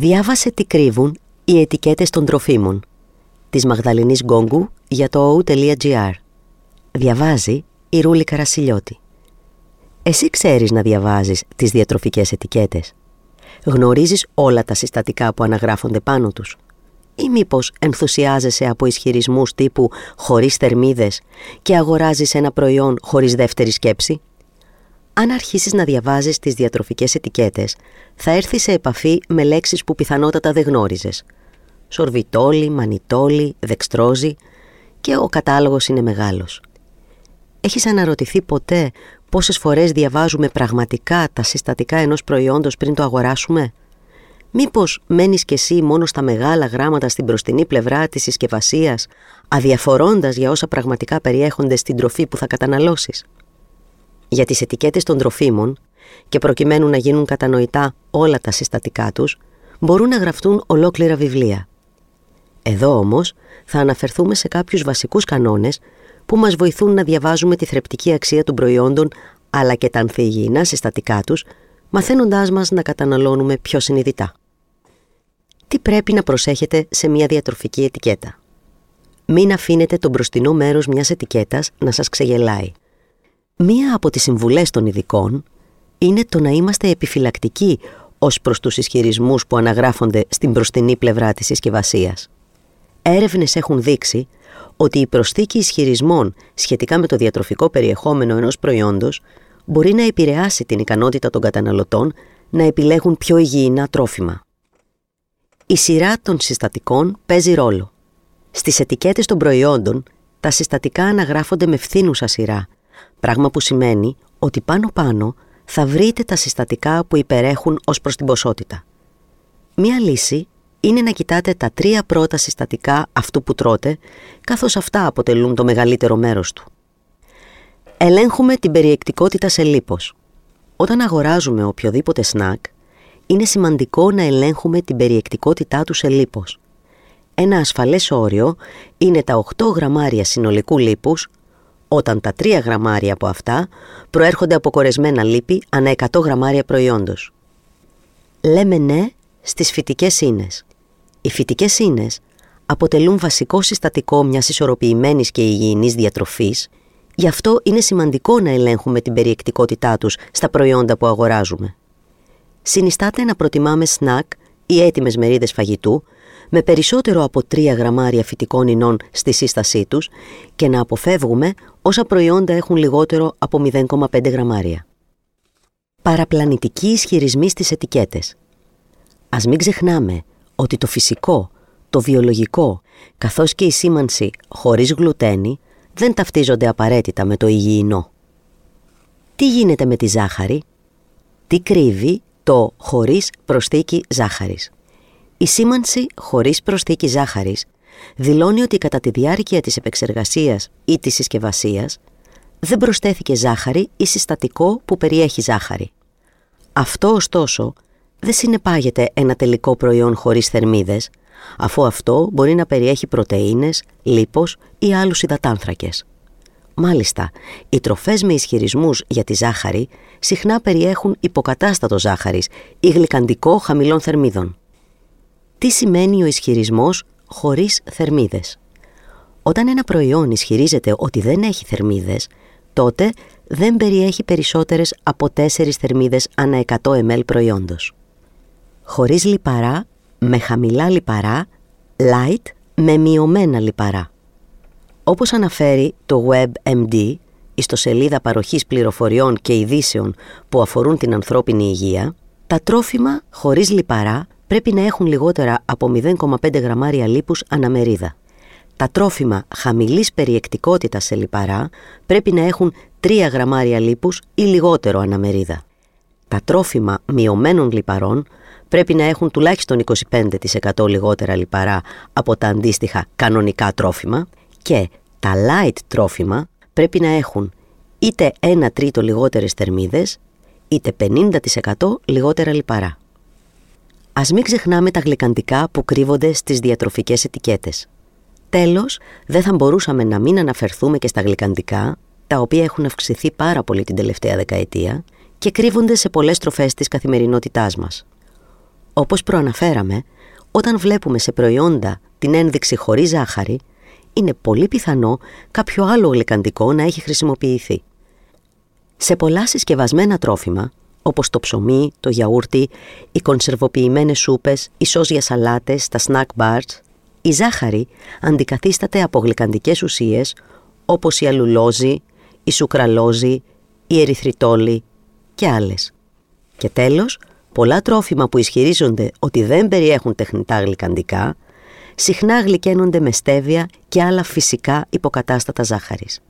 Διάβασε τι κρύβουν οι ετικέτες των τροφίμων της Μαγδαληνής Γκόγκου για το o.gr. Διαβάζει η Ρούλη Καρασιλιώτη. Εσύ ξέρεις να διαβάζεις τις διατροφικές ετικέτες. Γνωρίζεις όλα τα συστατικά που αναγράφονται πάνω τους. Ή μήπως ενθουσιάζεσαι από ισχυρισμούς τύπου χωρίς θερμίδες και αγοράζεις ένα προϊόν χωρίς δεύτερη σκέψη; Αν αρχίσεις να διαβάζεις τις διατροφικές ετικέτες, θα έρθεις σε επαφή με λέξεις που πιθανότατα δεν γνώριζες. Σορβιτόλι, μανιτόλι, δεξτρόζι και ο κατάλογος είναι μεγάλος. Έχεις αναρωτηθεί ποτέ πόσες φορές διαβάζουμε πραγματικά τα συστατικά ενός προϊόντος πριν το αγοράσουμε; Μήπως μένεις κι εσύ μόνο στα μεγάλα γράμματα στην προστινή πλευρά της συσκευασίας, αδιαφορώντας για όσα πραγματικά περιέχονται στην τροφή που θα καταναλώσεις; Για τις ετικέτες των τροφίμων και προκειμένου να γίνουν κατανοητά όλα τα συστατικά τους, μπορούν να γραφτούν ολόκληρα βιβλία. Εδώ όμως θα αναφερθούμε σε κάποιους βασικούς κανόνες που μας βοηθούν να διαβάζουμε τη θρεπτική αξία των προϊόντων αλλά και τα ανθυγιεινά συστατικά τους, μαθαίνοντάς μας να καταναλώνουμε πιο συνειδητά. Τι πρέπει να προσέχετε σε μια διατροφική ετικέτα; Μην αφήνετε το μπροστινό μέρος μιας ετικέτας να σας ξεγελάει. Μία από τις συμβουλές των ειδικών είναι το να είμαστε επιφυλακτικοί ως προς τους ισχυρισμούς που αναγράφονται στην μπροστινή πλευρά της συσκευασίας. Έρευνες έχουν δείξει ότι η προσθήκη ισχυρισμών σχετικά με το διατροφικό περιεχόμενο ενός προϊόντος μπορεί να επηρεάσει την ικανότητα των καταναλωτών να επιλέγουν πιο υγιεινά τρόφιμα. Η σειρά των συστατικών παίζει ρόλο. Στις ετικέτες των προϊόντων, τα συστατικά αναγράφονται με φθήνουσα σειρά, πράγμα που σημαίνει ότι πάνω-πάνω θα βρείτε τα συστατικά που υπερέχουν ως προς την ποσότητα. Μία λύση είναι να κοιτάτε τα τρία πρώτα συστατικά αυτού που τρώτε, καθώς αυτά αποτελούν το μεγαλύτερο μέρος του. Ελέγχουμε την περιεκτικότητα σε λίπος. Όταν αγοράζουμε οποιοδήποτε σνακ, είναι σημαντικό να ελέγχουμε την περιεκτικότητά του σε λίπος. Ένα ασφαλές όριο είναι τα 8 γραμμάρια συνολικού λίπους, όταν τα 3 γραμμάρια από αυτά προέρχονται από κορεσμένα λίπη ανά 100 γραμμάρια προϊόντος. Λέμε ναι στις φυτικές ίνες. Οι φυτικές ίνες αποτελούν βασικό συστατικό μιας ισορροπημένης και υγιεινής διατροφής, γι' αυτό είναι σημαντικό να ελέγχουμε την περιεκτικότητά τους στα προϊόντα που αγοράζουμε. Συνιστάται να προτιμάμε σνακ ή έτοιμες μερίδες φαγητού με περισσότερο από 3 γραμμάρια φυτικών ινών στη σύστασή τους και να αποφεύγουμε όσα προϊόντα έχουν λιγότερο από 0,5 γραμμάρια. Παραπλανητικοί ισχυρισμοί στις ετικέτες. Ας μην ξεχνάμε ότι το φυσικό, το βιολογικό, καθώς και η σήμανση χωρίς γλουτένη δεν ταυτίζονται απαραίτητα με το υγιεινό. Τι γίνεται με τη ζάχαρη; Τι κρύβει το χωρίς προσθήκη ζάχαρης; Η σήμανση χωρίς προσθήκη ζάχαρης δηλώνει ότι κατά τη διάρκεια της επεξεργασίας ή της συσκευασίας δεν προσθέθηκε ζάχαρη ή συστατικό που περιέχει ζάχαρη. Αυτό ωστόσο δεν συνεπάγεται ένα τελικό προϊόν χωρίς θερμίδες, αφού αυτό μπορεί να περιέχει πρωτεΐνες, λίπος ή άλλους υδατάνθρακες. Μάλιστα, οι τροφές με ισχυρισμούς για τη ζάχαρη συχνά περιέχουν υποκατάστατο ζάχαρης ή γλυκαντικό χαμηλών θερμίδων. Τι σημαίνει ο ισχυρισμός χωρίς θερμίδες; Όταν ένα προϊόν ισχυρίζεται ότι δεν έχει θερμίδες, τότε δεν περιέχει περισσότερες από 4 θερμίδες ανά 100 ml προϊόντος χωρίς λιπαρά, με χαμηλά λιπαρά, light με μειωμένα λιπαρά. Όπως αναφέρει το WebMD, ιστοσελίδα παροχής πληροφοριών και ειδήσεων που αφορούν την ανθρώπινη υγεία, τα τρόφιμα χωρίς λιπαρά πρέπει να έχουν λιγότερα από 0,5 γραμμάρια λίπους αναμερίδα. Τα τρόφιμα χαμηλής περιεκτικότητας σε λιπαρά πρέπει να έχουν 3 γραμμάρια λίπους ή λιγότερο αναμερίδα. Τα τρόφιμα μειωμένων λιπαρών πρέπει να έχουν τουλάχιστον 25% λιγότερα λιπαρά από τα αντίστοιχα κανονικά τρόφιμα και τα light τρόφιμα πρέπει να έχουν είτε 1 τρίτο λιγότερες θερμίδες, είτε 50% λιγότερα λιπαρά. Ας μην ξεχνάμε τα γλυκαντικά που κρύβονται στις διατροφικές ετικέτες. Τέλος, δεν θα μπορούσαμε να μην αναφερθούμε και στα γλυκαντικά, τα οποία έχουν αυξηθεί πάρα πολύ την τελευταία δεκαετία και κρύβονται σε πολλές τροφές της καθημερινότητάς μας. Όπως προαναφέραμε, όταν βλέπουμε σε προϊόντα την ένδειξη χωρίς ζάχαρη, είναι πολύ πιθανό κάποιο άλλο γλυκαντικό να έχει χρησιμοποιηθεί. Σε πολλά συσκευασμένα τρόφιμα, όπως το ψωμί, το γιαούρτι, οι κονσερβοποιημένες σούπες, οι σως για σαλάτες, τα snack bars, η ζάχαρη αντικαθίσταται από γλυκαντικές ουσίες όπως η αλουλόζη, η σουκραλόζη, η ερυθριτόλη και άλλες. Και τέλος, πολλά τρόφιμα που ισχυρίζονται ότι δεν περιέχουν τεχνητά γλυκαντικά, συχνά γλυκαίνονται με στέβια και άλλα φυσικά υποκατάστατα ζάχαρης.